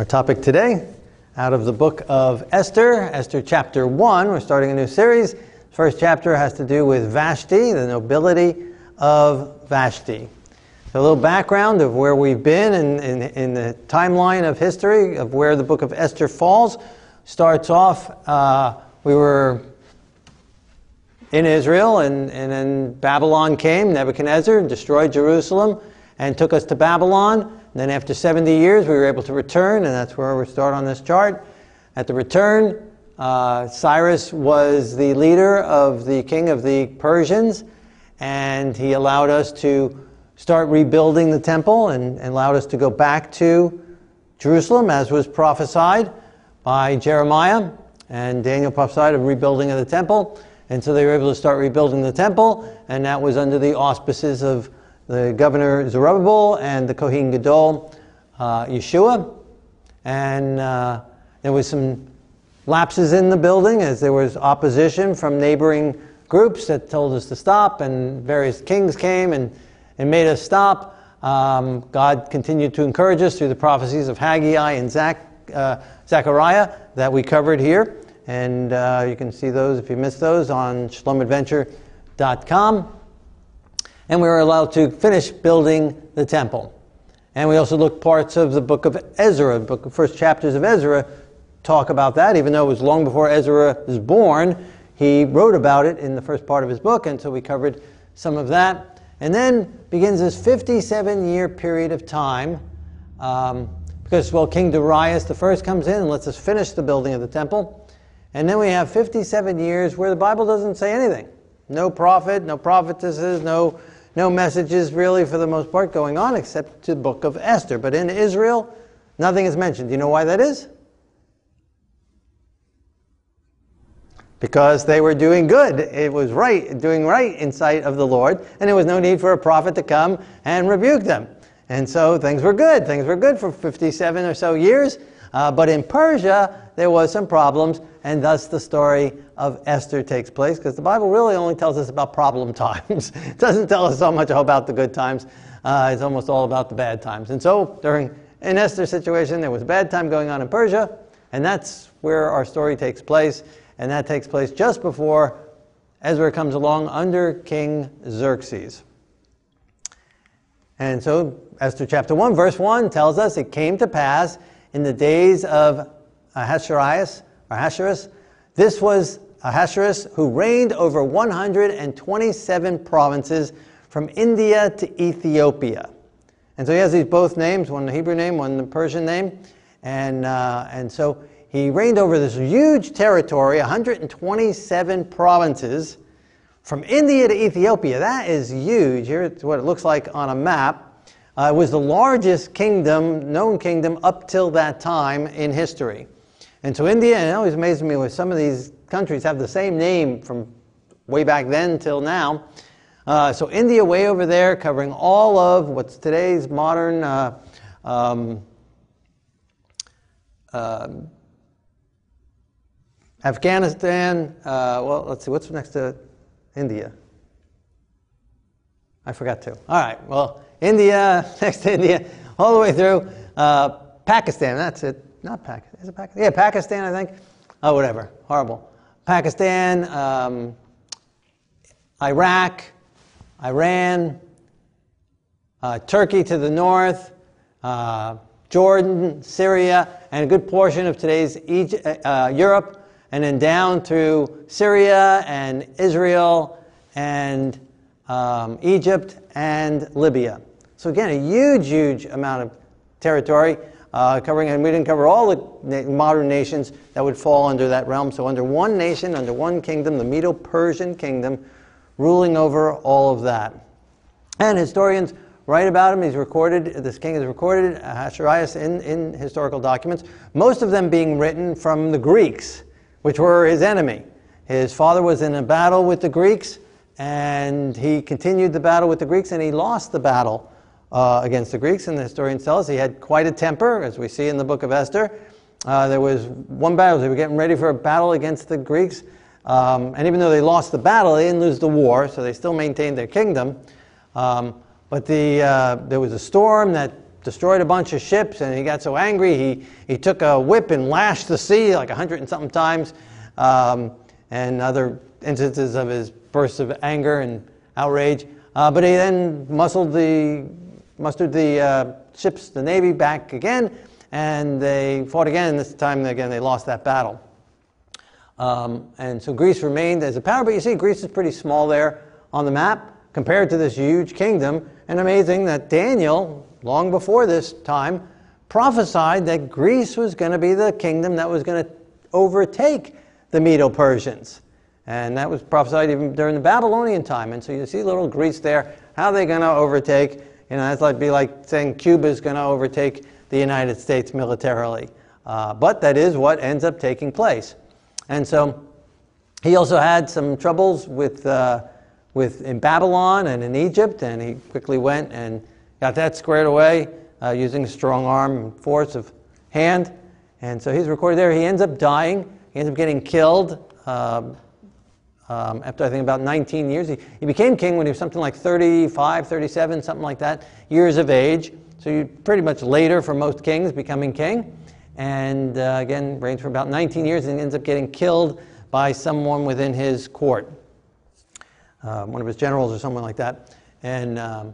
Our topic today, out of the book of Esther, Esther chapter 1. We're starting a new series. First chapter has to do with Vashti, the nobility of Vashti. So a little background of where we've been in, in, in, the timeline of history of where the book of Esther falls. Starts off, uh, we were in Israel, and, and then Babylon came, Nebuchadnezzar, destroyed Jerusalem, and took us to Babylon. And then after 70 years, we were able to return, and that's where we start on this chart. At the return, uh, Cyrus was the leader of the king of the Persians, and he allowed us to start rebuilding the temple and, and allowed us to go back to Jerusalem, as was prophesied by Jeremiah. And Daniel prophesied of rebuilding of the temple. And so they were able to start rebuilding the temple, and that was under the auspices of the governor Zerubbabel and the Kohen Gadol uh, Yeshua. And uh, there was some lapses in the building as there was opposition from neighboring groups that told us to stop, and various kings came and, and made us stop. Um, God continued to encourage us through the prophecies of Haggai and Zach, uh, Zechariah that we covered here. And uh, you can see those if you missed those on shalomadventure.com and we were allowed to finish building the temple. And we also looked parts of the book of Ezra, the book first chapters of Ezra talk about that, even though it was long before Ezra was born. He wrote about it in the first part of his book, and so we covered some of that. And then begins this 57 year period of time um, because, well, King Darius the first comes in and lets us finish the building of the temple. And then we have 57 years where the Bible doesn't say anything. No prophet, no prophetesses, no no messages really for the most part going on except to the book of Esther. But in Israel, nothing is mentioned. Do you know why that is? Because they were doing good. It was right, doing right in sight of the Lord, and there was no need for a prophet to come and rebuke them. And so things were good. Things were good for 57 or so years. Uh, but in Persia, there was some problems, and thus the story of Esther takes place, because the Bible really only tells us about problem times. it doesn't tell us so much about the good times. Uh, it's almost all about the bad times. And so during in Esther's situation, there was a bad time going on in Persia, and that's where our story takes place. And that takes place just before Ezra comes along under King Xerxes. And so Esther chapter 1, verse 1 tells us it came to pass in the days of Ahasuerus, or Ahasuerus. This was Ahasuerus who reigned over 127 provinces from India to Ethiopia. And so he has these both names, one the Hebrew name, one the Persian name. And, uh, and so he reigned over this huge territory, 127 provinces, from India to Ethiopia. That is huge. Here's what it looks like on a map. Uh, it was the largest kingdom, known kingdom, up till that time in history. And so India, and it always amazes me with some of these countries have the same name from way back then till now. Uh, so India, way over there, covering all of what's today's modern uh, um, uh, Afghanistan. Well, let's see, what's next to India? I forgot to. All right, well, India, next to India, all the way through uh, Pakistan. That's it. Not Pakistan. Is it Pakistan? Yeah, Pakistan, I think. Oh, whatever. Horrible. Pakistan, um, Iraq, Iran, uh, Turkey to the north, uh, Jordan, Syria, and a good portion of today's Egypt, uh, Europe, and then down through Syria and Israel and um, Egypt and Libya. So again, a huge, huge amount of territory uh, covering, and we didn't cover all the modern nations that would fall under that realm. So under one nation, under one kingdom, the Medo-Persian kingdom, ruling over all of that. And historians write about him. He's recorded, this king is recorded, Ahasuerus, in, in historical documents, most of them being written from the Greeks, which were his enemy. His father was in a battle with the Greeks, and he continued the battle with the Greeks, and he lost the battle uh, against the Greeks, and the historian tell us he had quite a temper, as we see in the book of Esther. Uh, there was one battle, they were getting ready for a battle against the Greeks, um, and even though they lost the battle, they didn't lose the war, so they still maintained their kingdom. Um, but the, uh, there was a storm that destroyed a bunch of ships, and he got so angry he, he took a whip and lashed the sea like a hundred and something times, um, and other instances of his bursts of anger and outrage. Uh, but he then muscled the, mustered the uh, ships, the navy, back again, and they fought again. This time, again, they lost that battle. Um, and so Greece remained as a power, but you see, Greece is pretty small there on the map compared to this huge kingdom. And amazing that Daniel, long before this time, prophesied that Greece was going to be the kingdom that was going to overtake the Medo Persians. And that was prophesied even during the Babylonian time. And so you see little Greece there. How are they going to overtake? You know, that's like be like saying Cuba is going to overtake the United States militarily. Uh, but that is what ends up taking place. And so he also had some troubles with, uh, with in Babylon and in Egypt, and he quickly went and got that squared away uh, using strong arm and force of hand. And so he's recorded there. He ends up dying. He ends up getting killed um, um, after I think about 19 years. He, he became king when he was something like 35, 37, something like that, years of age. So you pretty much later for most kings becoming king and uh, again reigns for about 19 years and ends up getting killed by someone within his court, uh, one of his generals or someone like that. And, um,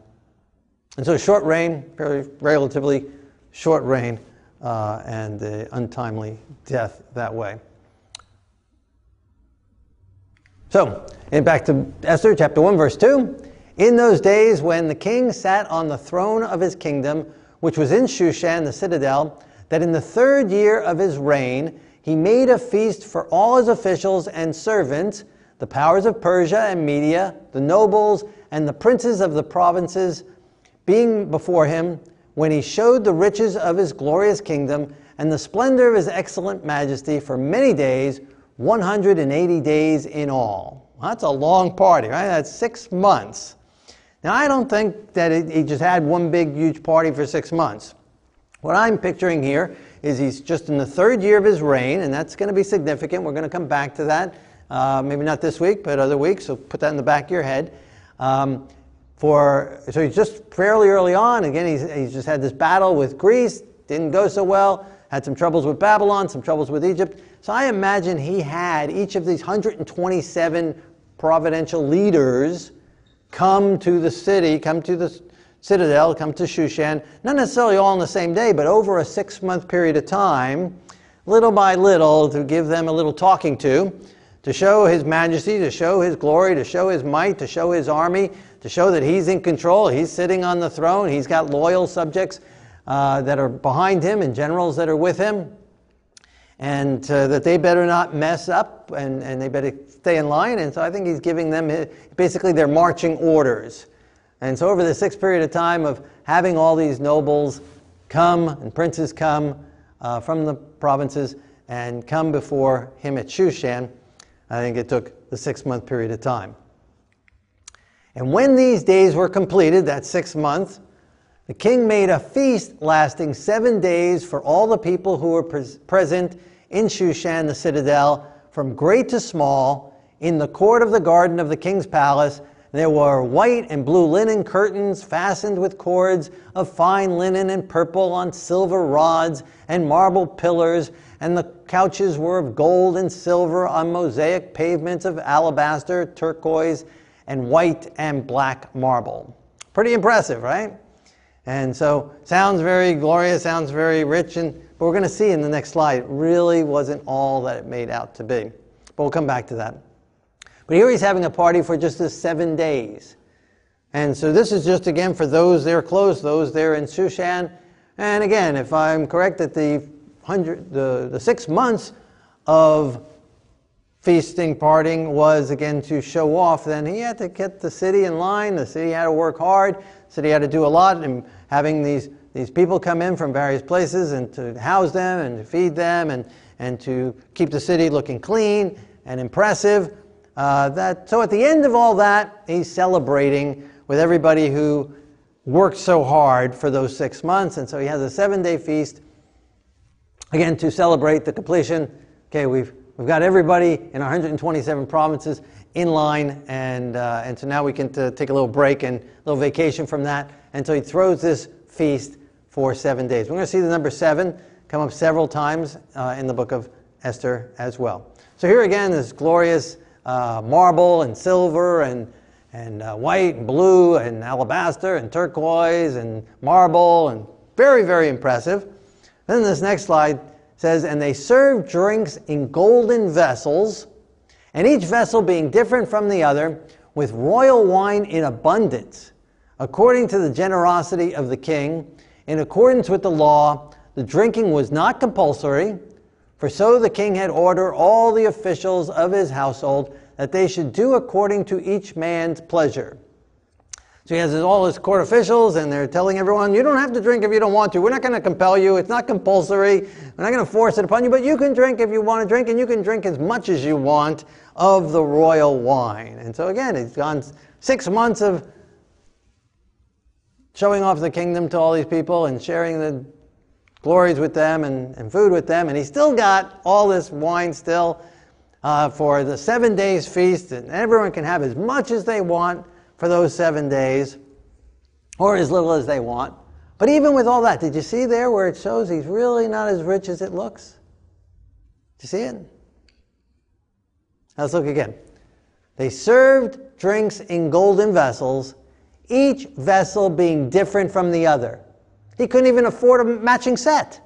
and so short reign, very relatively short reign, uh, and untimely death that way. So, and back to Esther chapter 1, verse 2. In those days when the king sat on the throne of his kingdom, which was in Shushan, the citadel, that in the third year of his reign, he made a feast for all his officials and servants, the powers of Persia and Media, the nobles, and the princes of the provinces, being before him, when he showed the riches of his glorious kingdom and the splendor of his excellent majesty for many days, 180 days in all. That's a long party, right? That's six months. Now, I don't think that he just had one big, huge party for six months. What I'm picturing here is he's just in the third year of his reign, and that's going to be significant. We're going to come back to that, uh, maybe not this week, but other weeks, so put that in the back of your head. Um, for, so he's just fairly early on. Again, he's, he's just had this battle with Greece, didn't go so well, had some troubles with Babylon, some troubles with Egypt. So I imagine he had each of these 127 providential leaders come to the city, come to the citadel, come to Shushan, not necessarily all on the same day, but over a six month period of time, little by little, to give them a little talking to, to show his majesty, to show his glory, to show his might, to show his army, to show that he's in control, he's sitting on the throne, he's got loyal subjects uh, that are behind him and generals that are with him. And uh, that they better not mess up and, and they better stay in line. And so I think he's giving them uh, basically their marching orders. And so, over the six period of time of having all these nobles come and princes come uh, from the provinces and come before him at Shushan, I think it took the six month period of time. And when these days were completed, that six months, the king made a feast lasting seven days for all the people who were pres- present in Shushan, the citadel, from great to small, in the court of the garden of the king's palace there were white and blue linen curtains fastened with cords of fine linen and purple on silver rods and marble pillars, and the couches were of gold and silver on mosaic pavements of alabaster, turquoise, and white and black marble. Pretty impressive, right? And so, sounds very glorious, sounds very rich, and but we're going to see in the next slide, it really wasn't all that it made out to be. But we'll come back to that. But here he's having a party for just the seven days. And so this is just again for those there close, those there in Shushan. And again, if I'm correct that the hundred the, the six months of feasting, parting was again to show off, then he had to get the city in line. The city had to work hard. The city had to do a lot and having these these people come in from various places and to house them and to feed them and, and to keep the city looking clean and impressive. Uh, that, so at the end of all that, he's celebrating with everybody who worked so hard for those six months. And so he has a seven day feast, again, to celebrate the completion. Okay, we've, we've got everybody in our 127 provinces in line, and, uh, and so now we can t- take a little break and a little vacation from that. And so he throws this feast for seven days. We're going to see the number seven come up several times uh, in the book of Esther as well. So here again, this glorious uh, marble and silver and and uh, white and blue and alabaster and turquoise and marble and very, very impressive. Then this next slide says, and they served drinks in golden vessels, and each vessel being different from the other, with royal wine in abundance, according to the generosity of the king. In accordance with the law, the drinking was not compulsory, for so the king had ordered all the officials of his household that they should do according to each man's pleasure. So he has all his court officials, and they're telling everyone, you don't have to drink if you don't want to. We're not going to compel you. It's not compulsory. We're not going to force it upon you, but you can drink if you want to drink, and you can drink as much as you want of the royal wine. And so again, he's gone six months of showing off the kingdom to all these people and sharing the glories with them and, and food with them, and he's still got all this wine still uh, for the seven days feast, and everyone can have as much as they want for those seven days, or as little as they want. But even with all that, did you see there where it shows he's really not as rich as it looks? Did you see it? Let's look again. They served drinks in golden vessels, each vessel being different from the other. He couldn't even afford a matching set.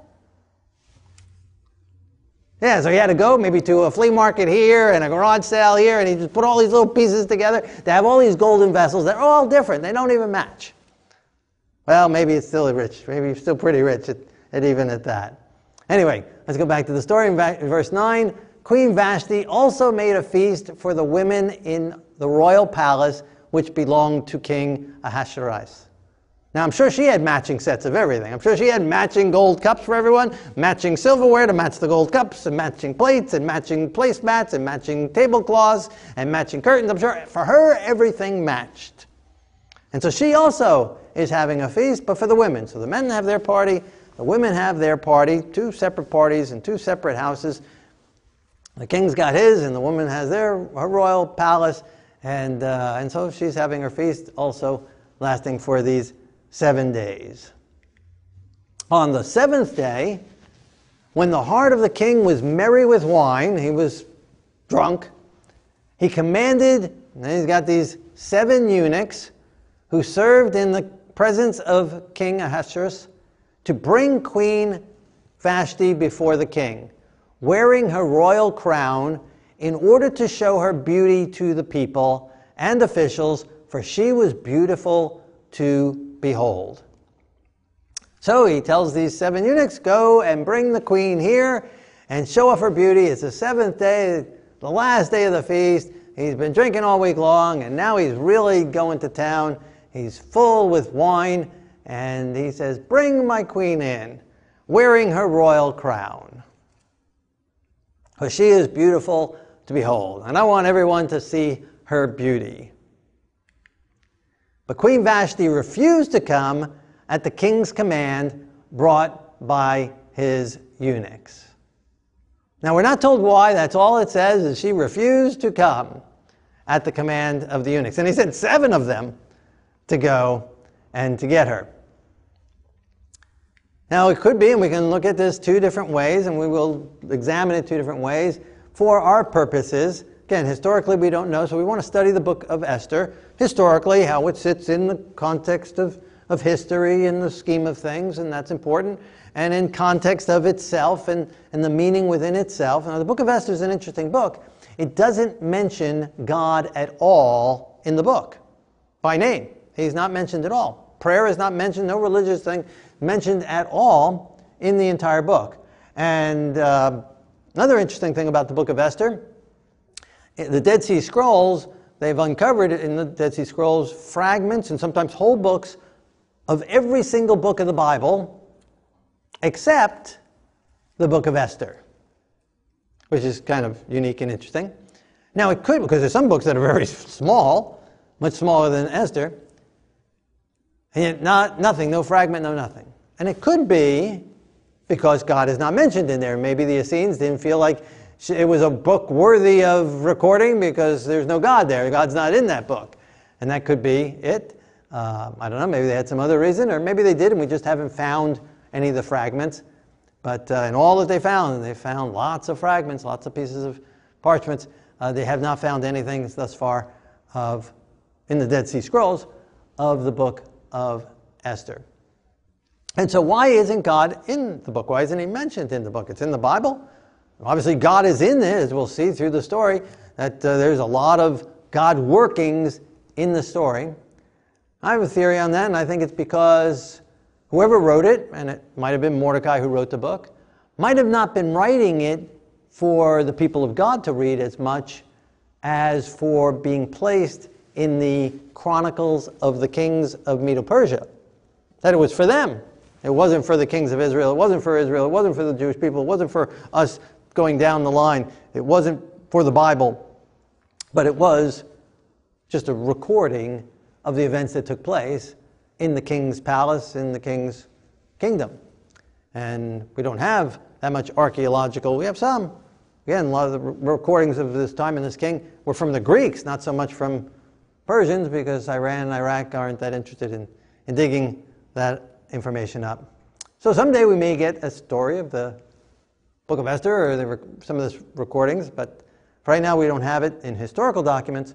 Yeah, so he had to go maybe to a flea market here and a garage sale here, and he just put all these little pieces together to have all these golden vessels. They're all different. They don't even match. Well, maybe it's still rich. Maybe he's still pretty rich at, at even at that. Anyway, let's go back to the story in verse 9. Queen Vashti also made a feast for the women in the royal palace which belonged to King Ahasuerus. Now, I'm sure she had matching sets of everything. I'm sure she had matching gold cups for everyone, matching silverware to match the gold cups, and matching plates, and matching placemats, and matching tablecloths, and matching curtains. I'm sure for her, everything matched. And so she also is having a feast, but for the women. So the men have their party, the women have their party, two separate parties in two separate houses. The king's got his, and the woman has their her royal palace, and, uh, and so she's having her feast also lasting for these seven days. On the seventh day, when the heart of the king was merry with wine, he was drunk, he commanded, and he's got these seven eunuchs who served in the presence of King Ahasuerus to bring Queen Vashti before the king, wearing her royal crown in order to show her beauty to the people and officials, for she was beautiful to behold. So he tells these seven eunuchs, Go and bring the queen here and show off her beauty. It's the seventh day, the last day of the feast. He's been drinking all week long, and now he's really going to town. He's full with wine, and he says, Bring my queen in, wearing her royal crown. For she is beautiful to behold, and I want everyone to see her beauty. But Queen Vashti refused to come at the king's command brought by his eunuchs. Now, we're not told why, that's all it says, is she refused to come at the command of the eunuchs. And he sent seven of them to go and to get her. Now, it could be, and we can look at this two different ways, and we will examine it two different ways for our purposes. Again, historically, we don't know, so we want to study the book of Esther historically, how it sits in the context of, of history and the scheme of things, and that's important, and in context of itself and, and the meaning within itself. Now, the book of Esther is an interesting book. It doesn't mention God at all in the book by name. He's not mentioned at all. Prayer is not mentioned, no religious thing mentioned at all in the entire book. And uh, another interesting thing about the book of Esther the Dead Sea Scrolls, they've uncovered in the Dead Sea Scrolls fragments and sometimes whole books of every single book of the Bible except the book of Esther, which is kind of unique and interesting. Now, it could, because there's some books that are very small, much smaller than Esther, and yet not, nothing, no fragment, no nothing. And it could be because God is not mentioned in there. Maybe the Essenes didn't feel like it was a book worthy of recording because there's no God there. God's not in that book. And that could be it. Uh, I don't know, maybe they had some other reason, or maybe they did and we just haven't found any of the fragments. But uh, in all that they found, they found lots of fragments, lots of pieces of parchments, uh, they have not found anything thus far of, in the Dead Sea Scrolls, of the book of Esther. And so, why isn't God in the book? Why isn't He mentioned in the book? It's in the Bible. Obviously, God is in there, as we'll see through the story, that uh, there's a lot of God workings in the story. I have a theory on that, and I think it's because whoever wrote it, and it might have been Mordecai who wrote the book, might have not been writing it for the people of God to read as much as for being placed in the chronicles of the kings of Medo Persia. That it was for them. It wasn't for the kings of Israel. It wasn't for Israel. It wasn't for the Jewish people. It wasn't for us going down the line. It wasn't for the Bible. But it was just a recording of the events that took place in the king's palace, in the king's kingdom. And we don't have that much archaeological, we have some. Again, a lot of the recordings of this time in this king were from the Greeks, not so much from Persians, because Iran and Iraq aren't that interested in, in digging that information up. So someday we may get a story of the Book of Esther or some of the recordings, but right now we don't have it in historical documents.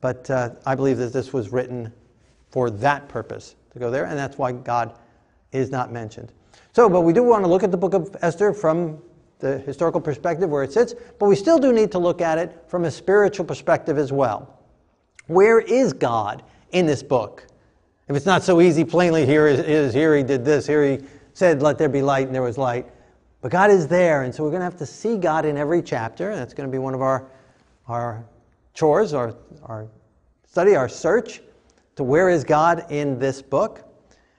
But uh, I believe that this was written for that purpose to go there, and that's why God is not mentioned. So, but we do want to look at the book of Esther from the historical perspective where it sits, but we still do need to look at it from a spiritual perspective as well. Where is God in this book? If it's not so easy, plainly, here is, is here he did this, here he said, let there be light, and there was light. But God is there, and so we're going to have to see God in every chapter, that's going to be one of our, our chores, our, our study, our search to where is God in this book.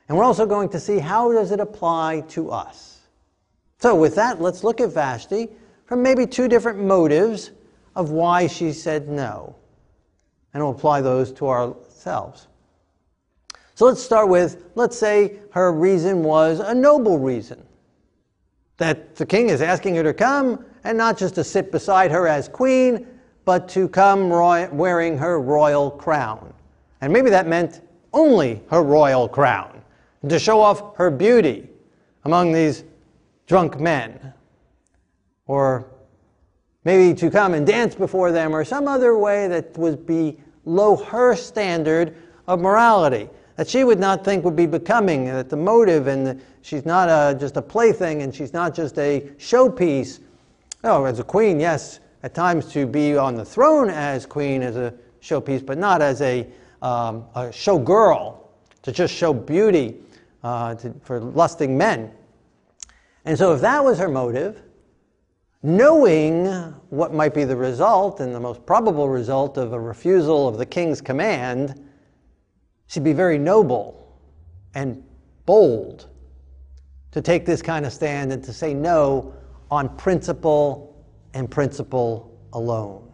And we're also going to see how does it apply to us. So with that, let's look at Vashti from maybe two different motives of why she said no. And we'll apply those to ourselves. So let's start with, let's say her reason was a noble reason. That the king is asking her to come, and not just to sit beside her as queen, but to come wearing her royal crown. And maybe that meant only her royal crown to show off her beauty among these drunk men. Or maybe to come and dance before them, or some other way that would be below her standard of morality. That she would not think would be becoming, that the motive, and the, she's not a, just a plaything, and she's not just a showpiece. Oh, as a queen, yes, at times to be on the throne as queen as a showpiece, but not as a, um, a showgirl, to just show beauty uh, to, for lusting men. And so, if that was her motive, knowing what might be the result and the most probable result of a refusal of the king's command, she'd be very noble and bold to take this kind of stand and to say no on principle and principle alone.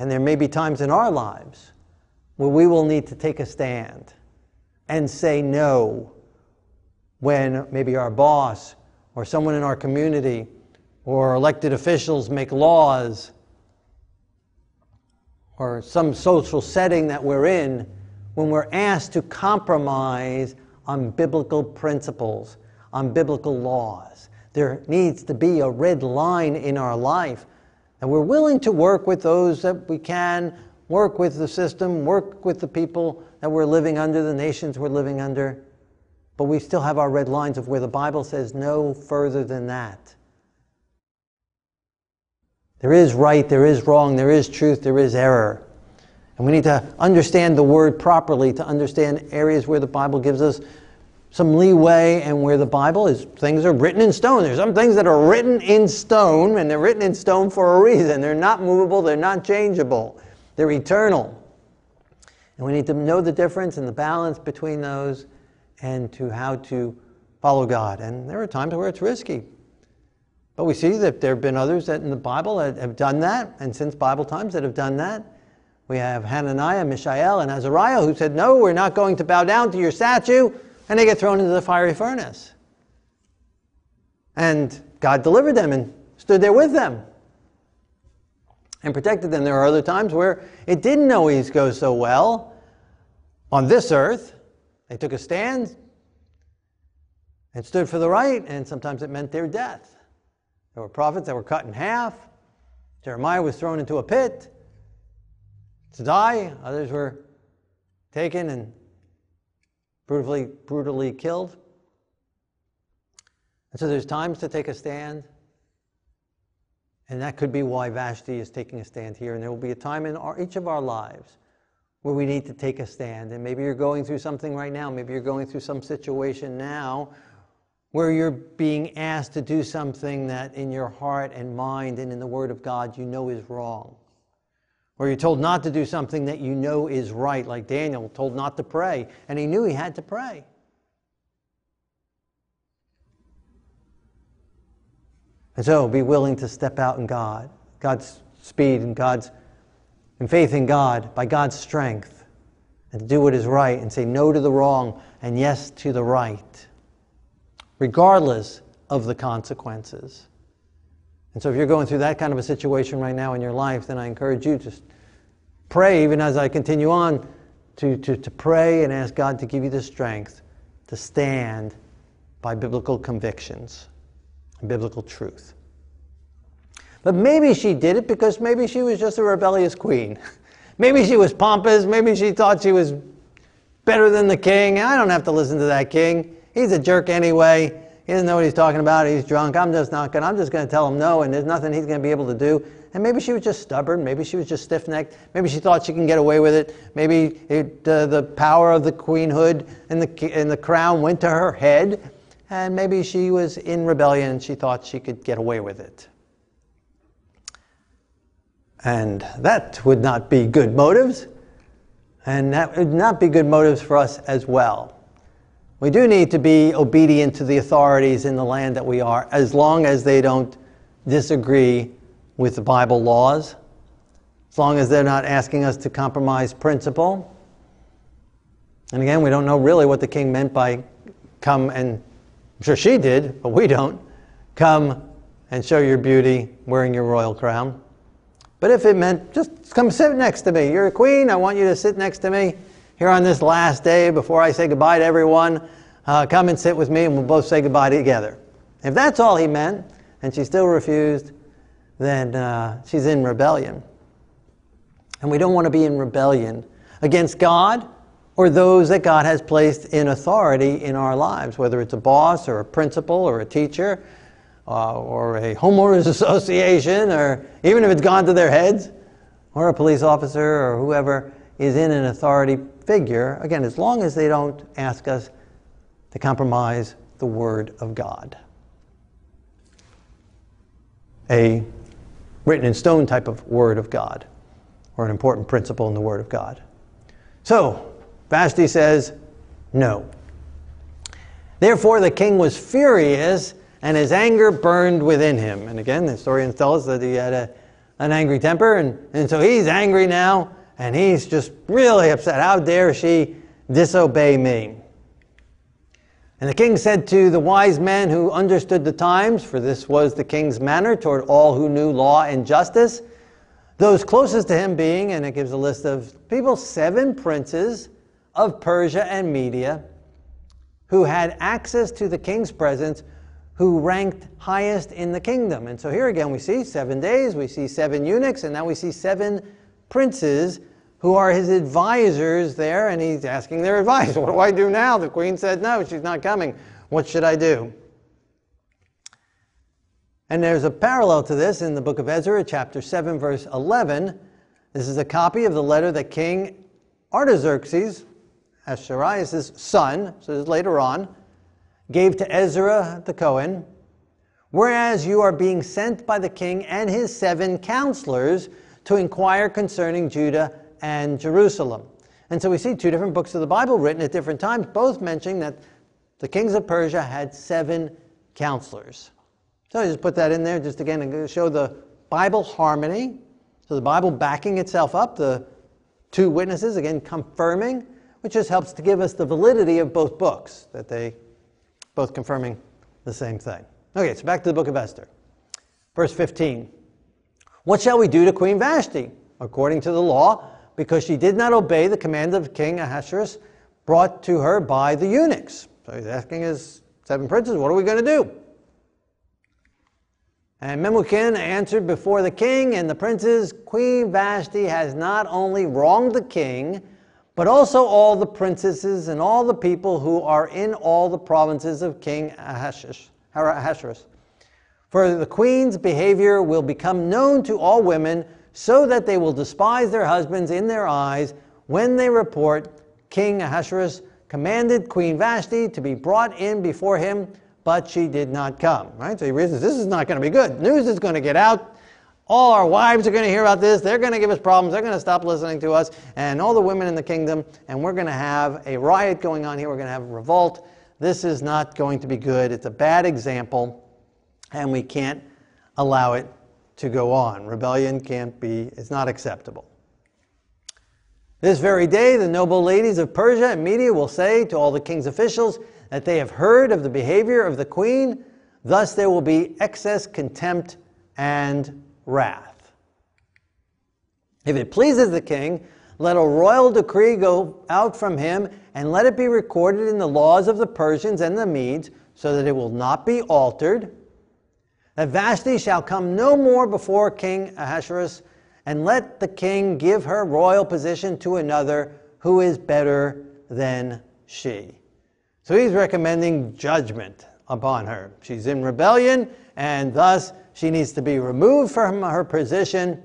And there may be times in our lives where we will need to take a stand and say no when maybe our boss or someone in our community or elected officials make laws or some social setting that we're in when we're asked to compromise on biblical principles, on biblical laws. There needs to be a red line in our life. And we're willing to work with those that we can, work with the system, work with the people that we're living under, the nations we're living under. But we still have our red lines of where the Bible says no further than that. There is right, there is wrong, there is truth, there is error. And we need to understand the word properly to understand areas where the Bible gives us some leeway and where the Bible is things are written in stone. There's some things that are written in stone and they're written in stone for a reason. They're not movable, they're not changeable. They're eternal. And we need to know the difference and the balance between those and to how to follow God. And there are times where it's risky. But we see that there have been others that in the Bible that have done that, and since Bible times that have done that. We have Hananiah, Mishael, and Azariah who said, No, we're not going to bow down to your statue, and they get thrown into the fiery furnace. And God delivered them and stood there with them and protected them. There are other times where it didn't always go so well. on this earth. They took a stand and stood for the right, and sometimes it meant their death. There were prophets that were cut in half. Jeremiah was thrown into a pit to die. Others were taken and brutally, brutally killed. And so there's times to take a stand. And that could be why Vashti is taking a stand here. And there will be a time in our, each of our lives where we need to take a stand. And maybe you're going through something right now. Maybe you're going through some situation now where you're being asked to do something that in your heart and mind and in the Word of God you know is wrong. Or you're told not to do something that you know is right, like Daniel told not to pray, and he knew he had to pray. And so be willing to step out in God, God's speed and God's and faith in God by God's strength, and to do what is right and say no to the wrong and yes to the right, regardless of the consequences. And so if you're going through that kind of a situation right now in your life, then I encourage you to pray, even as I continue on, to, to, to pray and ask God to give you the strength to stand by biblical convictions biblical truth. But maybe she did it because maybe she was just a rebellious queen. maybe she was pompous. Maybe she thought she was better than the king. I don't have to listen to that king. He's a jerk anyway. He doesn't know what he's talking about. He's drunk. I'm just not going to. I'm just going to tell him no, and there's nothing he's going to be able to do. And maybe she was just stubborn. Maybe she was just stiff-necked. Maybe she thought she can get away with it. Maybe it, uh, the power of the queenhood and the and the crown went to her head, and maybe she was in rebellion and she thought she could get away with it. And that would not be good motives, and that would not be good motives for us as well. We do need to be obedient to the authorities in the land that we are, as long as they don't disagree with the Bible laws, as long as they're not asking us to compromise principle. And again, we don't know really what the king meant by come and I'm sure she did, but we don't. Come and show your beauty wearing your royal crown. But if it meant just come sit next to me, you're a queen, I want you to sit next to me here on this last day before I say goodbye to everyone. Uh, come and sit with me and we'll both say goodbye together. If that's all he meant, and she still refused, then uh, she's in rebellion. And we don't want to be in rebellion against God or those that God has placed in authority in our lives, whether it's a boss or a principal or a teacher uh, or a homeowners association, or even if it's gone to their heads, or a police officer or whoever is in an authority figure. Again, as long as they don't ask us to compromise the Word of God. A written in stone type of Word of God, or an important principle in the Word of God. So, Vashti says, No. Therefore, the king was furious, and his anger burned within him. And again, the historians tell us that he had a, an angry temper, and, and so he's angry now, and he's just really upset. How dare she disobey me? And the king said to the wise men who understood the times, for this was the king's manner toward all who knew law and justice, those closest to him being, and it gives a list of people, seven princes of Persia and Media who had access to the king's presence, who ranked highest in the kingdom. And so here again we see seven days, we see seven eunuchs, and now we see seven princes who are his advisors there, and he's asking their advice. What do I do now? The queen said no, she's not coming. What should I do? And there's a parallel to this in the book of Ezra, chapter 7, verse 11. This is a copy of the letter that King Artaxerxes Ahasuerus' son, so this is later on, gave to Ezra the Cohen, whereas you are being sent by the king and his seven counselors to inquire concerning Judah and Jerusalem. And so we see two different books of the Bible written at different times, both mentioning that the kings of Persia had seven counselors. So I just put that in there just again to show the Bible harmony. So the Bible backing itself up, the two witnesses, again confirming which just helps to give us the validity of both books, that they both confirming the same thing. Okay, so back to the book of Esther. Verse 15. What shall we do to Queen Vashti? According to the law, because she did not obey the command of King Ahasuerus brought to her by the eunuchs. So he's asking his seven princes, what are we going to do? And Memucan answered before the king and the princes, Queen Vashti has not only wronged the king, but also all the princesses and all the people who are in all the provinces of King Ahasuerus. For the queen's behavior will become known to all women, so that they will despise their husbands in their eyes when they report King Ahasuerus commanded Queen Vashti to be brought in before him but she did not come. Right? So he reasons this is not going to be good. News is going to get out. All our wives are going to hear about this. They're going to give us problems. They're going to stop listening to us, and all the women in the kingdom. And we're going to have a riot going on here. We're going to have a revolt. This is not going to be good. It's a bad example, and we can't allow it to go on. Rebellion can't be, it's not acceptable. This very day, the noble ladies of Persia and Media will say to all the king's officials, that they have heard of the behavior of the queen, thus there will be excess contempt and wrath. If it pleases the king, let a royal decree go out from him, and let it be recorded in the laws of the Persians and the Medes, so that it will not be altered. That Vashti shall come no more before King Ahasuerus, and let the king give her royal position to another who is better than she. So he's recommending judgment upon her. She's in rebellion, and thus she needs to be removed from her position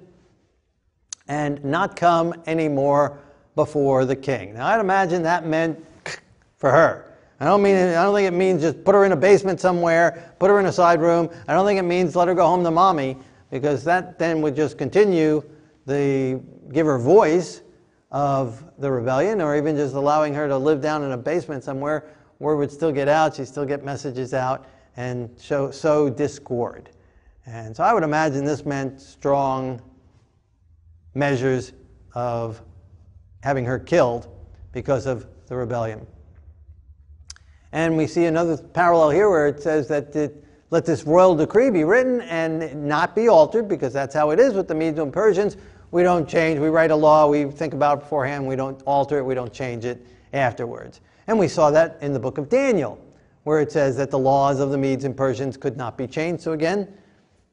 and not come anymore before the king. Now, I'd imagine that meant for her. I don't mean I don't think it means just put her in a basement somewhere, put her in a side room. I don't think it means let her go home to mommy, because that then would just continue the give her voice of the rebellion, or even just allowing her to live down in a basement somewhere word would still get out, she'd still get messages out and show, sow discord. And so I would imagine this meant strong measures of having her killed because of the rebellion. And we see another parallel here where it says that it, let this royal decree be written and not be altered because that's how it is with the Medes and Persians. We don't change, we write a law, we think about it beforehand, we don't alter it, we don't change it afterwards. And we saw that in the book of Daniel, where it says that the laws of the Medes and Persians could not be changed. So again,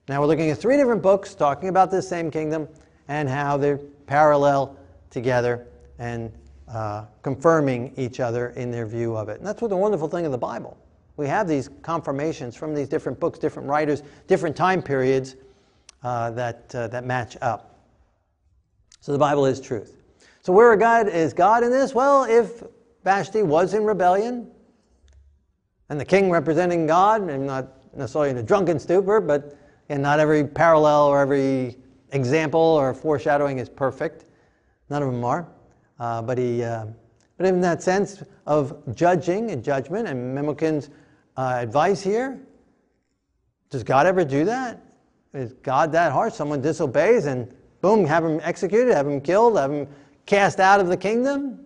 now we're looking at three different books talking about this same kingdom and how they're parallel together and uh, confirming each other in their view of it. And that's what the wonderful thing of the Bible. We have these confirmations from these different books, different writers, different time periods uh, that, uh, that match up. So the Bible is truth. So where God is God in this? Well, if Vashti was in rebellion, and the king representing God, and not necessarily in a drunken stupor, but and not every parallel or every example or foreshadowing is perfect. None of them are. Uh, but he, uh, but in that sense of judging and judgment, and Memucan's uh, advice here, does God ever do that? Is God that harsh? Someone disobeys and boom, have him executed, have him killed, have him cast out of the kingdom?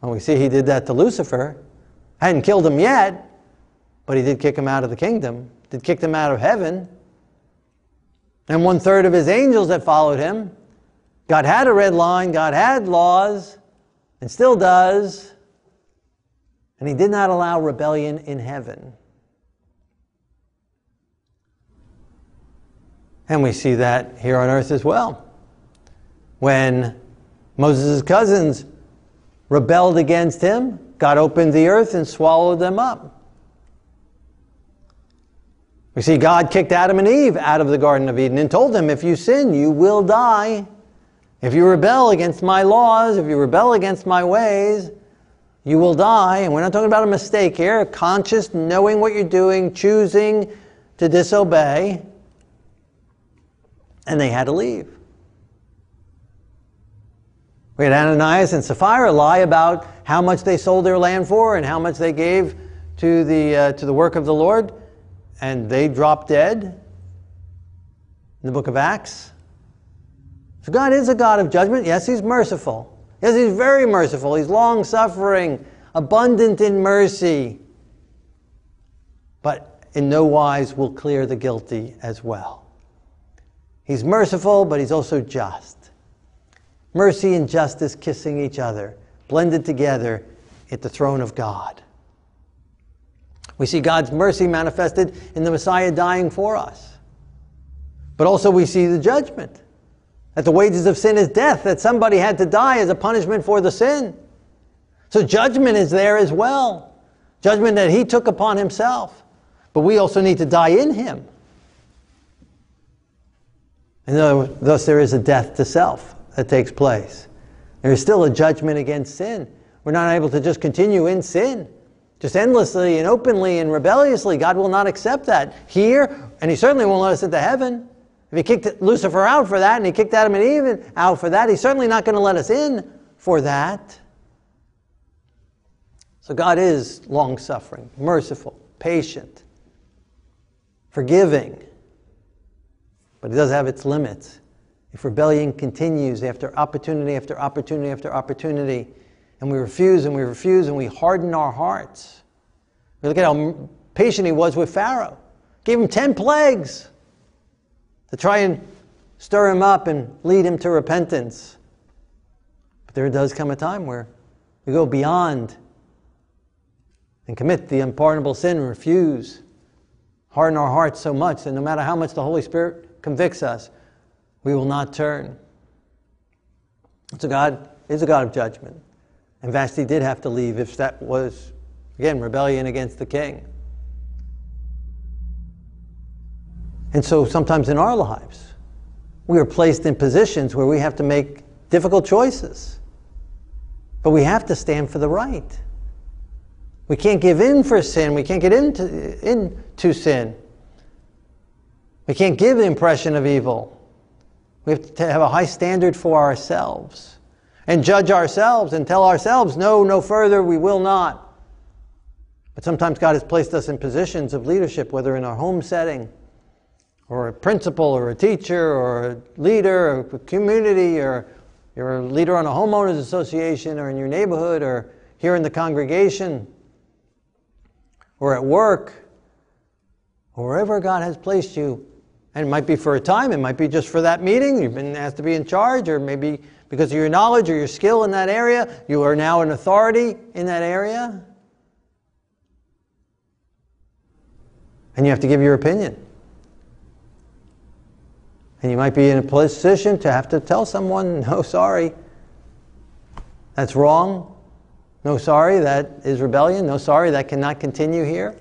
Well, we see he did that to Lucifer. Hadn't killed him yet, but he did kick him out of the kingdom, did kick him out of heaven. And one third of his angels that followed him. God had a red line, God had laws, and still does. And he did not allow rebellion in heaven. And we see that here on earth as well. When Moses' cousins rebelled against him, God opened the earth and swallowed them up. We see God kicked Adam and Eve out of the Garden of Eden and told them, if you sin, you will die. If you rebel against my laws, if you rebel against my ways, you will die. And we're not talking about a mistake here, conscious knowing what you're doing, choosing to disobey. And they had to leave. We had Ananias and Sapphira lie about how much they sold their land for and how much they gave to the, uh, to the work of the Lord, and they dropped dead in the book of Acts. So God is a God of judgment. Yes, He's merciful. Yes, He's very merciful. He's long suffering, abundant in mercy, but in no wise will clear the guilty as well. He's merciful, but he's also just. Mercy and justice kissing each other, blended together at the throne of God. We see God's mercy manifested in the Messiah dying for us. But also we see the judgment. That the wages of sin is death, that somebody had to die as a punishment for the sin. So judgment is there as well. Judgment that he took upon himself. But we also need to die in him. And thus there is a death to self that takes place. There is still a judgment against sin. We're not able to just continue in sin, just endlessly and openly and rebelliously. God will not accept that here, and He certainly won't let us into heaven. If He kicked Lucifer out for that and He kicked Adam and Eve out for that, He's certainly not going to let us in for that. So God is long suffering, merciful, patient, forgiving, but it does have its limits. If rebellion continues after opportunity after opportunity after opportunity, and we refuse and we refuse and we harden our hearts. We look at how patient he was with Pharaoh. Gave him 10 plagues to try and stir him up and lead him to repentance. But there does come a time where we go beyond and commit the unpardonable sin and refuse, harden our hearts so much that no matter how much the Holy Spirit convicts us, we will not turn. So God is a God of judgment. And Vashti did have to leave if that was, again, rebellion against the king. And so sometimes in our lives, we are placed in positions where we have to make difficult choices. But we have to stand for the right. We can't give in for sin. We can't get into, into sin. We can't give the impression of evil. We have to have a high standard for ourselves and judge ourselves and tell ourselves, no, no further, we will not. But sometimes God has placed us in positions of leadership, whether in our home setting, or a principal, or a teacher, or a leader, or a community, or you're a leader on a homeowners association, or in your neighborhood, or here in the congregation, or at work, or wherever God has placed you. And it might be for a time, it might be just for that meeting. You've been asked to be in charge, or maybe because of your knowledge or your skill in that area, you are now an authority in that area. And you have to give your opinion. And you might be in a position to have to tell someone, no, sorry, that's wrong. No, sorry, that is rebellion. No, sorry, that cannot continue here.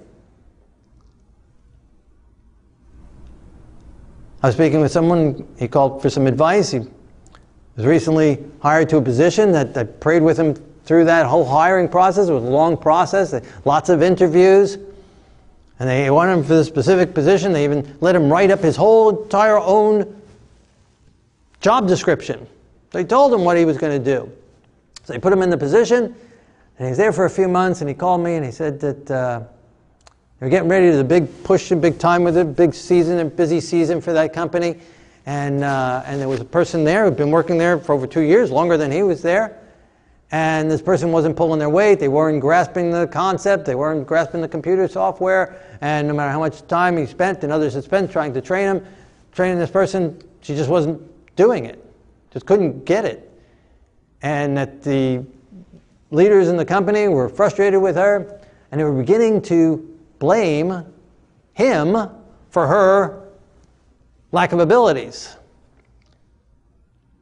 I was speaking with someone, he called for some advice. He was recently hired to a position that I prayed with him through that whole hiring process. It was a long process, lots of interviews. And they wanted him for the specific position. They even let him write up his whole entire own job description. They told him what he was going to do. So they put him in the position, and he's there for a few months, and he called me and he said that uh, they were getting ready to the big push and big time with it, big season and busy season for that company. And, uh, and there was a person there who'd been working there for over two years, longer than he was there. And this person wasn't pulling their weight. They weren't grasping the concept. They weren't grasping the computer software. And no matter how much time he spent and others had spent trying to train him, training this person, she just wasn't doing it. Just couldn't get it. And that the leaders in the company were frustrated with her and they were beginning to blame him for her lack of abilities.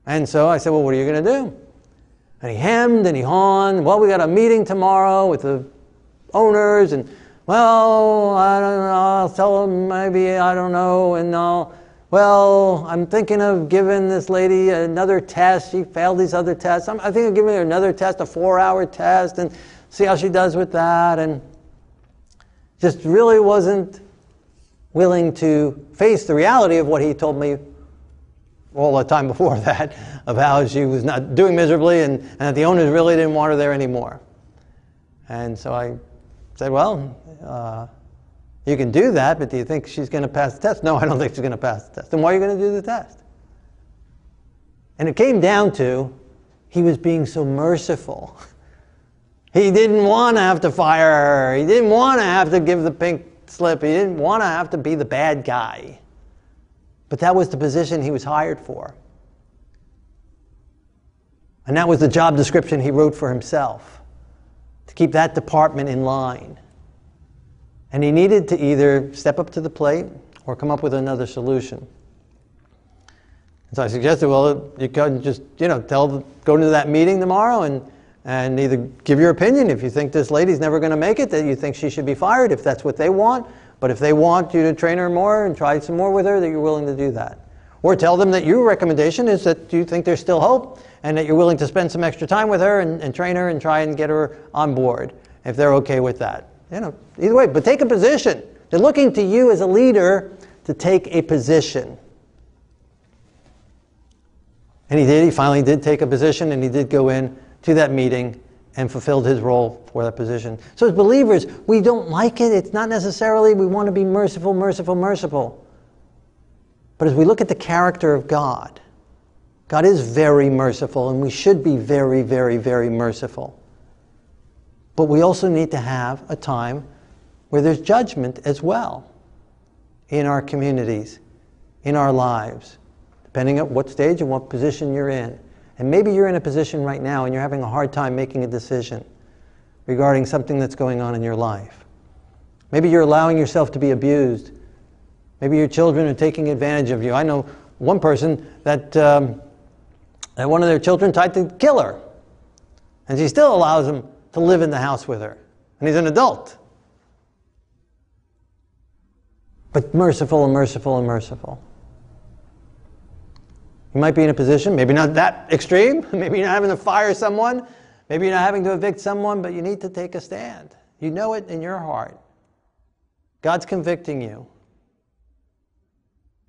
And so I said, Well, what are you going to do? And he hemmed and he hawed. Well, we got a meeting tomorrow with the owners, and well, I don't know. I'll tell them maybe I don't know, and I'll. Well, I'm thinking of giving this lady another test. She failed these other tests. I'm, I think of giving her another test, a four-hour test, and see how she does with that. And just really wasn't willing to face the reality of what he told me all the time before that, of how she was not doing miserably and, and that the owners really didn't want her there anymore. And so I said, Well, uh, you can do that, but do you think she's going to pass the test? No, I don't think she's going to pass the test. Then why are you going to do the test? And it came down to he was being so merciful. He didn't want to have to fire her. He didn't want to have to give the pink slip. He didn't want to have to be the bad guy. But that was the position he was hired for. And that was the job description he wrote for himself to keep that department in line. And he needed to either step up to the plate or come up with another solution. And so I suggested, well, you can just, you know, tell, go to that meeting tomorrow and, and either give your opinion if you think this lady's never going to make it, that you think she should be fired, if that's what they want. But if they want you to train her more and try some more with her, that you're willing to do that. Or tell them that your recommendation is that you think there's still hope and that you're willing to spend some extra time with her and, and train her and try and get her on board if they're okay with that. You know, either way, but take a position. They're looking to you as a leader to take a position. And he did. He finally did take a position and he did go in to that meeting and fulfilled his role for that position. So, as believers, we don't like it. It's not necessarily we want to be merciful, merciful, merciful. But as we look at the character of God, God is very merciful, and we should be very, very, very merciful. But we also need to have a time where there's judgment as well in our communities, in our lives, depending on what stage and what position you're in. And maybe you're in a position right now and you're having a hard time making a decision regarding something that's going on in your life. Maybe you're allowing yourself to be abused. Maybe your children are taking advantage of you. I know one person that, um, that one of their children tried to kill her, and she still allows him to live in the house with her. And he's an adult. But merciful and merciful and merciful. You might be in a position, maybe not that extreme, maybe you're not having to fire someone, maybe you're not having to evict someone, but you need to take a stand. You know it in your heart. God's convicting you,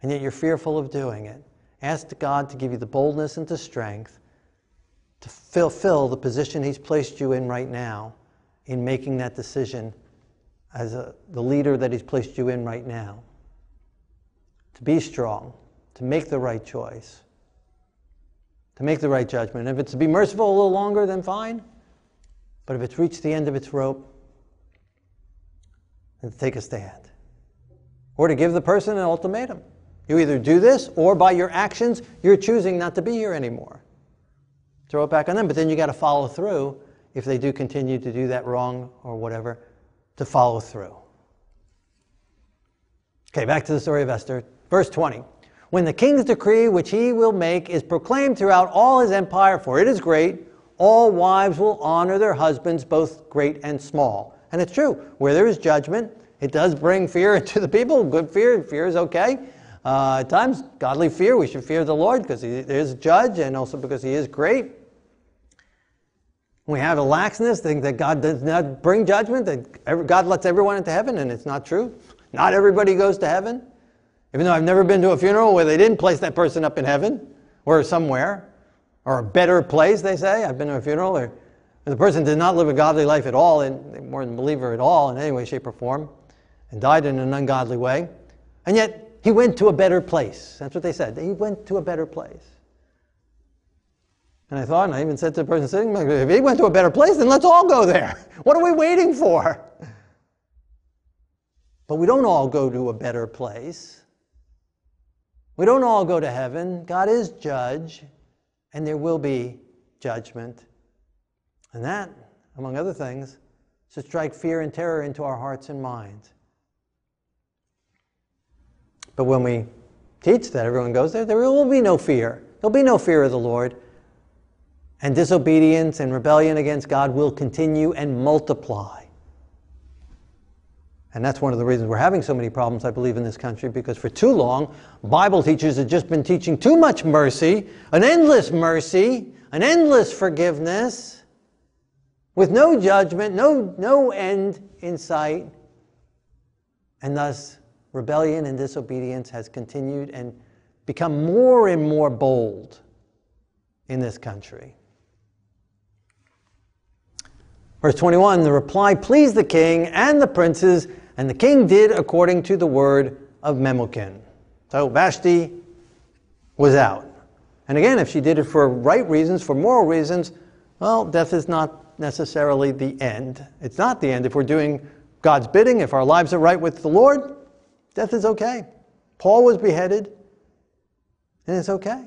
and yet you're fearful of doing it. Ask God to give you the boldness and the strength to fulfill the position He's placed you in right now in making that decision as a, the leader that He's placed you in right now. To be strong, to make the right choice to make the right judgment. If it's to be merciful a little longer, then fine. But if it's reached the end of its rope, then take a stand. Or to give the person an ultimatum. You either do this, or by your actions, you're choosing not to be here anymore. Throw it back on them, but then you got to follow through if they do continue to do that wrong or whatever, to follow through. Okay, back to the story of Esther. Verse 20 when the king's decree which he will make is proclaimed throughout all his empire, for it is great, all wives will honor their husbands, both great and small. And it's true, where there is judgment, it does bring fear into the people. Good fear, fear is okay. Uh, at times, godly fear, we should fear the Lord because he is a judge and also because he is great. We have a laxness, think that God does not bring judgment, that God lets everyone into heaven, and it's not true. Not everybody goes to heaven. Even though I've never been to a funeral where they didn't place that person up in heaven or somewhere or a better place, they say. I've been to a funeral where the person did not live a godly life at all, and they weren't a believer at all in any way, shape, or form, and died in an ungodly way. And yet, he went to a better place. That's what they said. He went to a better place. And I thought, and I even said to the person sitting, if he went to a better place, then let's all go there. What are we waiting for? But we don't all go to a better place. We don't all go to heaven. God is judge, and there will be judgment. And that, among other things, should strike fear and terror into our hearts and minds. But when we teach that everyone goes there, there will be no fear. There'll be no fear of the Lord. And disobedience and rebellion against God will continue and multiply. And that's one of the reasons we're having so many problems, I believe, in this country, because for too long, Bible teachers have just been teaching too much mercy, an endless mercy, an endless forgiveness, with no judgment, no, no end in sight. And thus, rebellion and disobedience has continued and become more and more bold in this country. Verse 21 the reply pleased the king and the princes and the king did according to the word of Memucan. So Vashti was out. And again, if she did it for right reasons, for moral reasons, well, death is not necessarily the end. It's not the end. If we're doing God's bidding, if our lives are right with the Lord, death is okay. Paul was beheaded. And it's okay.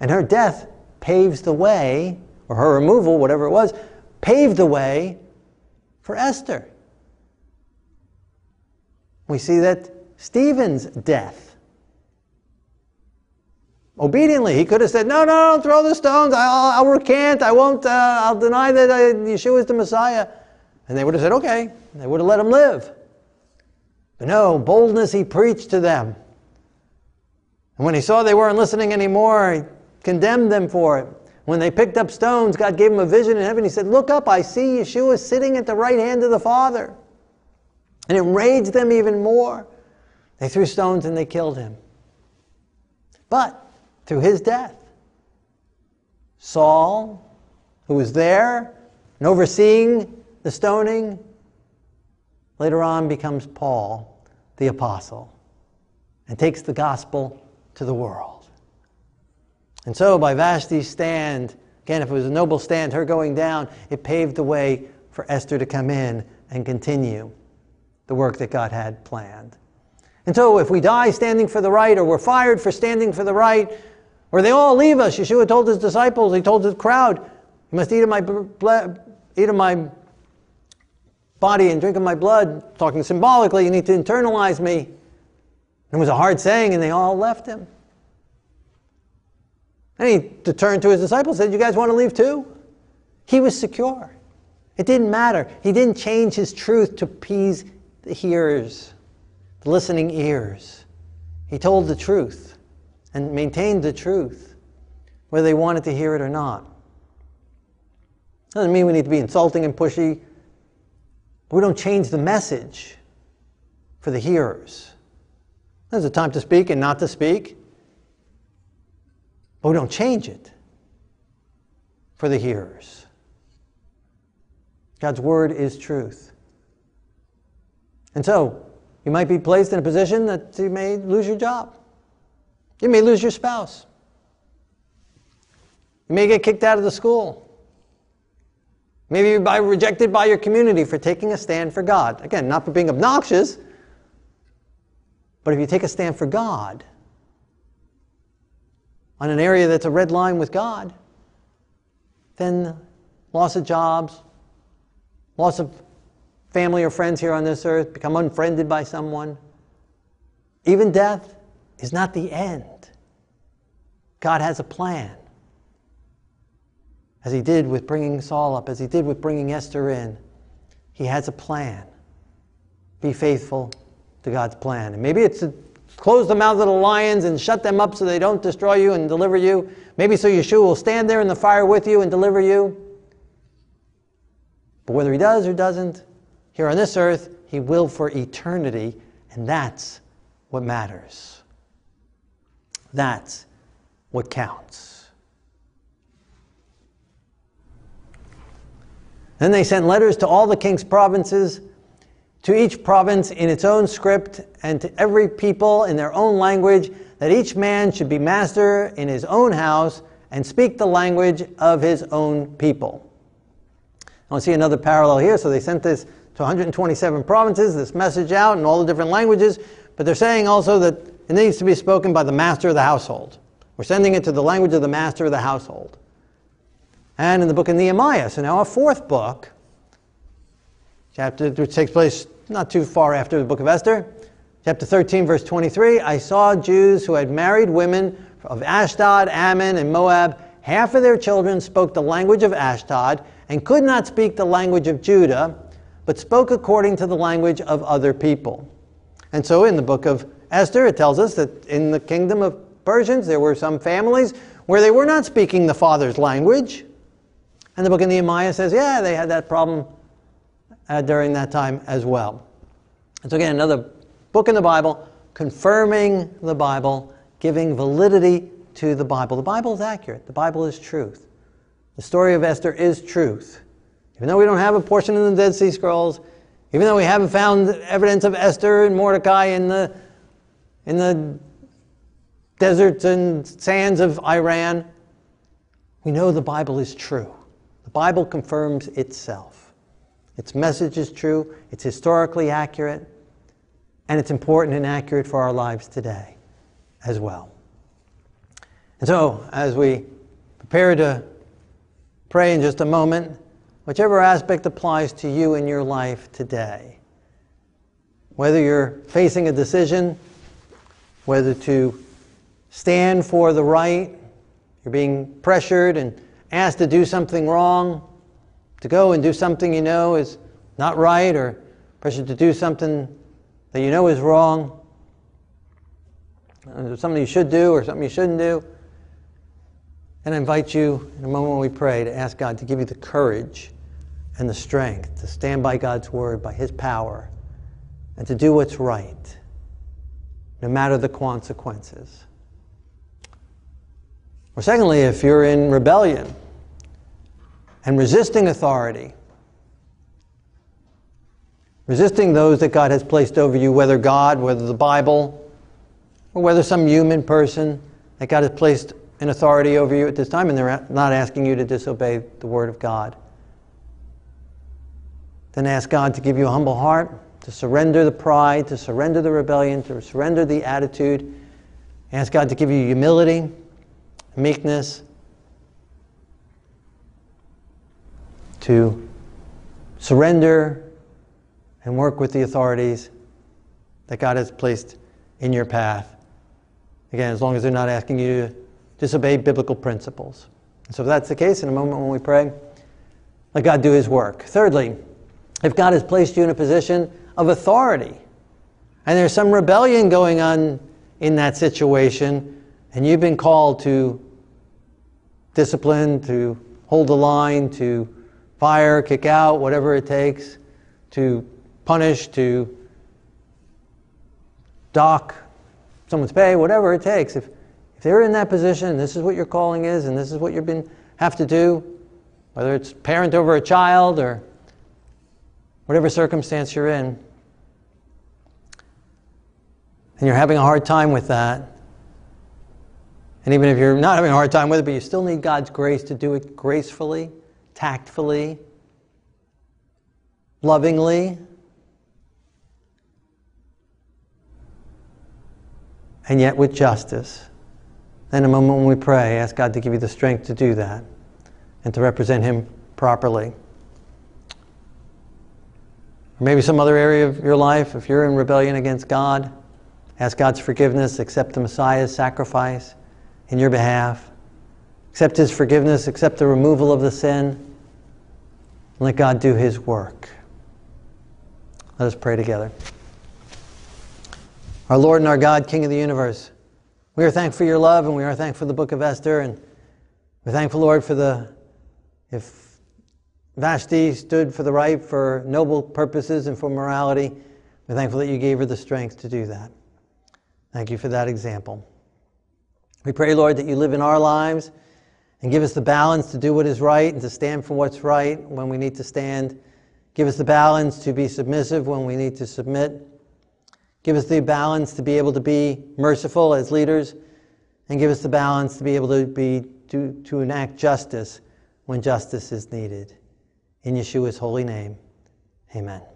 And her death paves the way, or her removal, whatever it was, paved the way for Esther. We see that Stephen's death. Obediently, he could have said, No, no, don't throw the stones. I'll, I'll recant. I won't, uh, I'll deny that Yeshua is the Messiah. And they would have said, Okay. They would have let him live. But no, boldness he preached to them. And when he saw they weren't listening anymore, he condemned them for it. When they picked up stones, God gave him a vision in heaven. He said, Look up, I see Yeshua sitting at the right hand of the Father. And it enraged them even more. They threw stones and they killed him. But through his death, Saul, who was there and overseeing the stoning, later on becomes Paul, the apostle, and takes the gospel to the world. And so, by Vashti's stand, again, if it was a noble stand, her going down, it paved the way for Esther to come in and continue the work that God had planned. And so, if we die standing for the right, or we're fired for standing for the right, or they all leave us, Yeshua told his disciples, he told the crowd, You must eat of my, eat of my body and drink of my blood, talking symbolically, you need to internalize me. It was a hard saying, and they all left him. And he turned to his disciples and said, You guys want to leave too? He was secure. It didn't matter. He didn't change his truth to appease the hearers, the listening ears. He told the truth and maintained the truth, whether they wanted to hear it or not. Doesn't mean we need to be insulting and pushy, we don't change the message for the hearers. There's a time to speak and not to speak. But we don't change it for the hearers. God's word is truth. And so, you might be placed in a position that you may lose your job. You may lose your spouse. You may get kicked out of the school. Maybe you're by, rejected by your community for taking a stand for God. Again, not for being obnoxious, but if you take a stand for God, on an area that's a red line with God, then loss of jobs, loss of family or friends here on this earth, become unfriended by someone, even death is not the end. God has a plan. As he did with bringing Saul up, as he did with bringing Esther in, he has a plan. Be faithful to God's plan. And maybe it's a close the mouths of the lions and shut them up so they don't destroy you and deliver you. Maybe so Yeshua will stand there in the fire with you and deliver you. But whether he does or doesn't, here on this earth, he will for eternity, and that's what matters. That's what counts. Then they sent letters to all the king's provinces to each province in its own script, and to every people in their own language, that each man should be master in his own house and speak the language of his own people. I see another parallel here. So they sent this to 127 provinces, this message out in all the different languages, but they're saying also that it needs to be spoken by the master of the household. We're sending it to the language of the master of the household. And in the book of Nehemiah, so now a fourth book, chapter which takes place not too far after the book of Esther. Chapter 13, verse 23 I saw Jews who had married women of Ashdod, Ammon, and Moab. Half of their children spoke the language of Ashdod and could not speak the language of Judah, but spoke according to the language of other people. And so in the book of Esther, it tells us that in the kingdom of Persians, there were some families where they were not speaking the father's language. And the book of Nehemiah says, yeah, they had that problem uh, during that time as well. And so, again, another book in the Bible confirming the Bible, giving validity to the Bible. The Bible is accurate, the Bible is truth. The story of Esther is truth. Even though we don't have a portion in the Dead Sea Scrolls, even though we haven't found evidence of Esther and Mordecai in the, in the deserts and sands of Iran, we know the Bible is true. The Bible confirms itself. Its message is true, it's historically accurate, and it's important and accurate for our lives today as well. And so, as we prepare to pray in just a moment, whichever aspect applies to you in your life today, whether you're facing a decision, whether to stand for the right, you're being pressured and asked to do something wrong, to go and do something you know is not right, or pressured to do something that you know is wrong, uh, something you should do or something you shouldn't do. And I invite you in a moment when we pray to ask God to give you the courage and the strength to stand by God's word, by His power, and to do what's right, no matter the consequences. Or, secondly, if you're in rebellion and resisting authority, resisting those that God has placed over you, whether God, whether the Bible, or whether some human person that God has placed in authority over you at this time, and they're not asking you to disobey the Word of God. Then ask God to give you a humble heart, to surrender the pride, to surrender the rebellion, to surrender the attitude. Ask God to give you humility meekness, to surrender and work with the authorities that God has placed in your path. Again, as long as they're not asking you to disobey biblical principles. So, if that's the case, in a moment when we pray, let God do His work. Thirdly, if God has placed you in a position of authority and there's some rebellion going on in that situation, and you've been called to discipline, to hold the line, to fire, kick out, whatever it takes, to punish, to dock someone's pay, whatever it takes. If, if they're in that position, this is what your calling is, and this is what you've been have to do, whether it's parent over a child or whatever circumstance you're in, and you're having a hard time with that, and even if you're not having a hard time with it, but you still need God's grace to do it gracefully, tactfully, lovingly, and yet with justice. Then, a moment when we pray, ask God to give you the strength to do that and to represent Him properly. Or maybe some other area of your life, if you're in rebellion against God, ask God's forgiveness, accept the Messiah's sacrifice in your behalf. Accept His forgiveness, accept the removal of the sin, and let God do His work. Let us pray together. Our Lord and our God, King of the universe, we are thankful for your love and we are thankful for the book of Esther. And we're thankful, Lord, for the, if Vashti stood for the right, for noble purposes and for morality, we're thankful that you gave her the strength to do that. Thank you for that example. We pray, Lord, that you live in our lives and give us the balance to do what is right and to stand for what's right when we need to stand. Give us the balance to be submissive when we need to submit. Give us the balance to be able to be merciful as leaders, and give us the balance to be able to be to, to enact justice when justice is needed. In Yeshua's holy name, amen.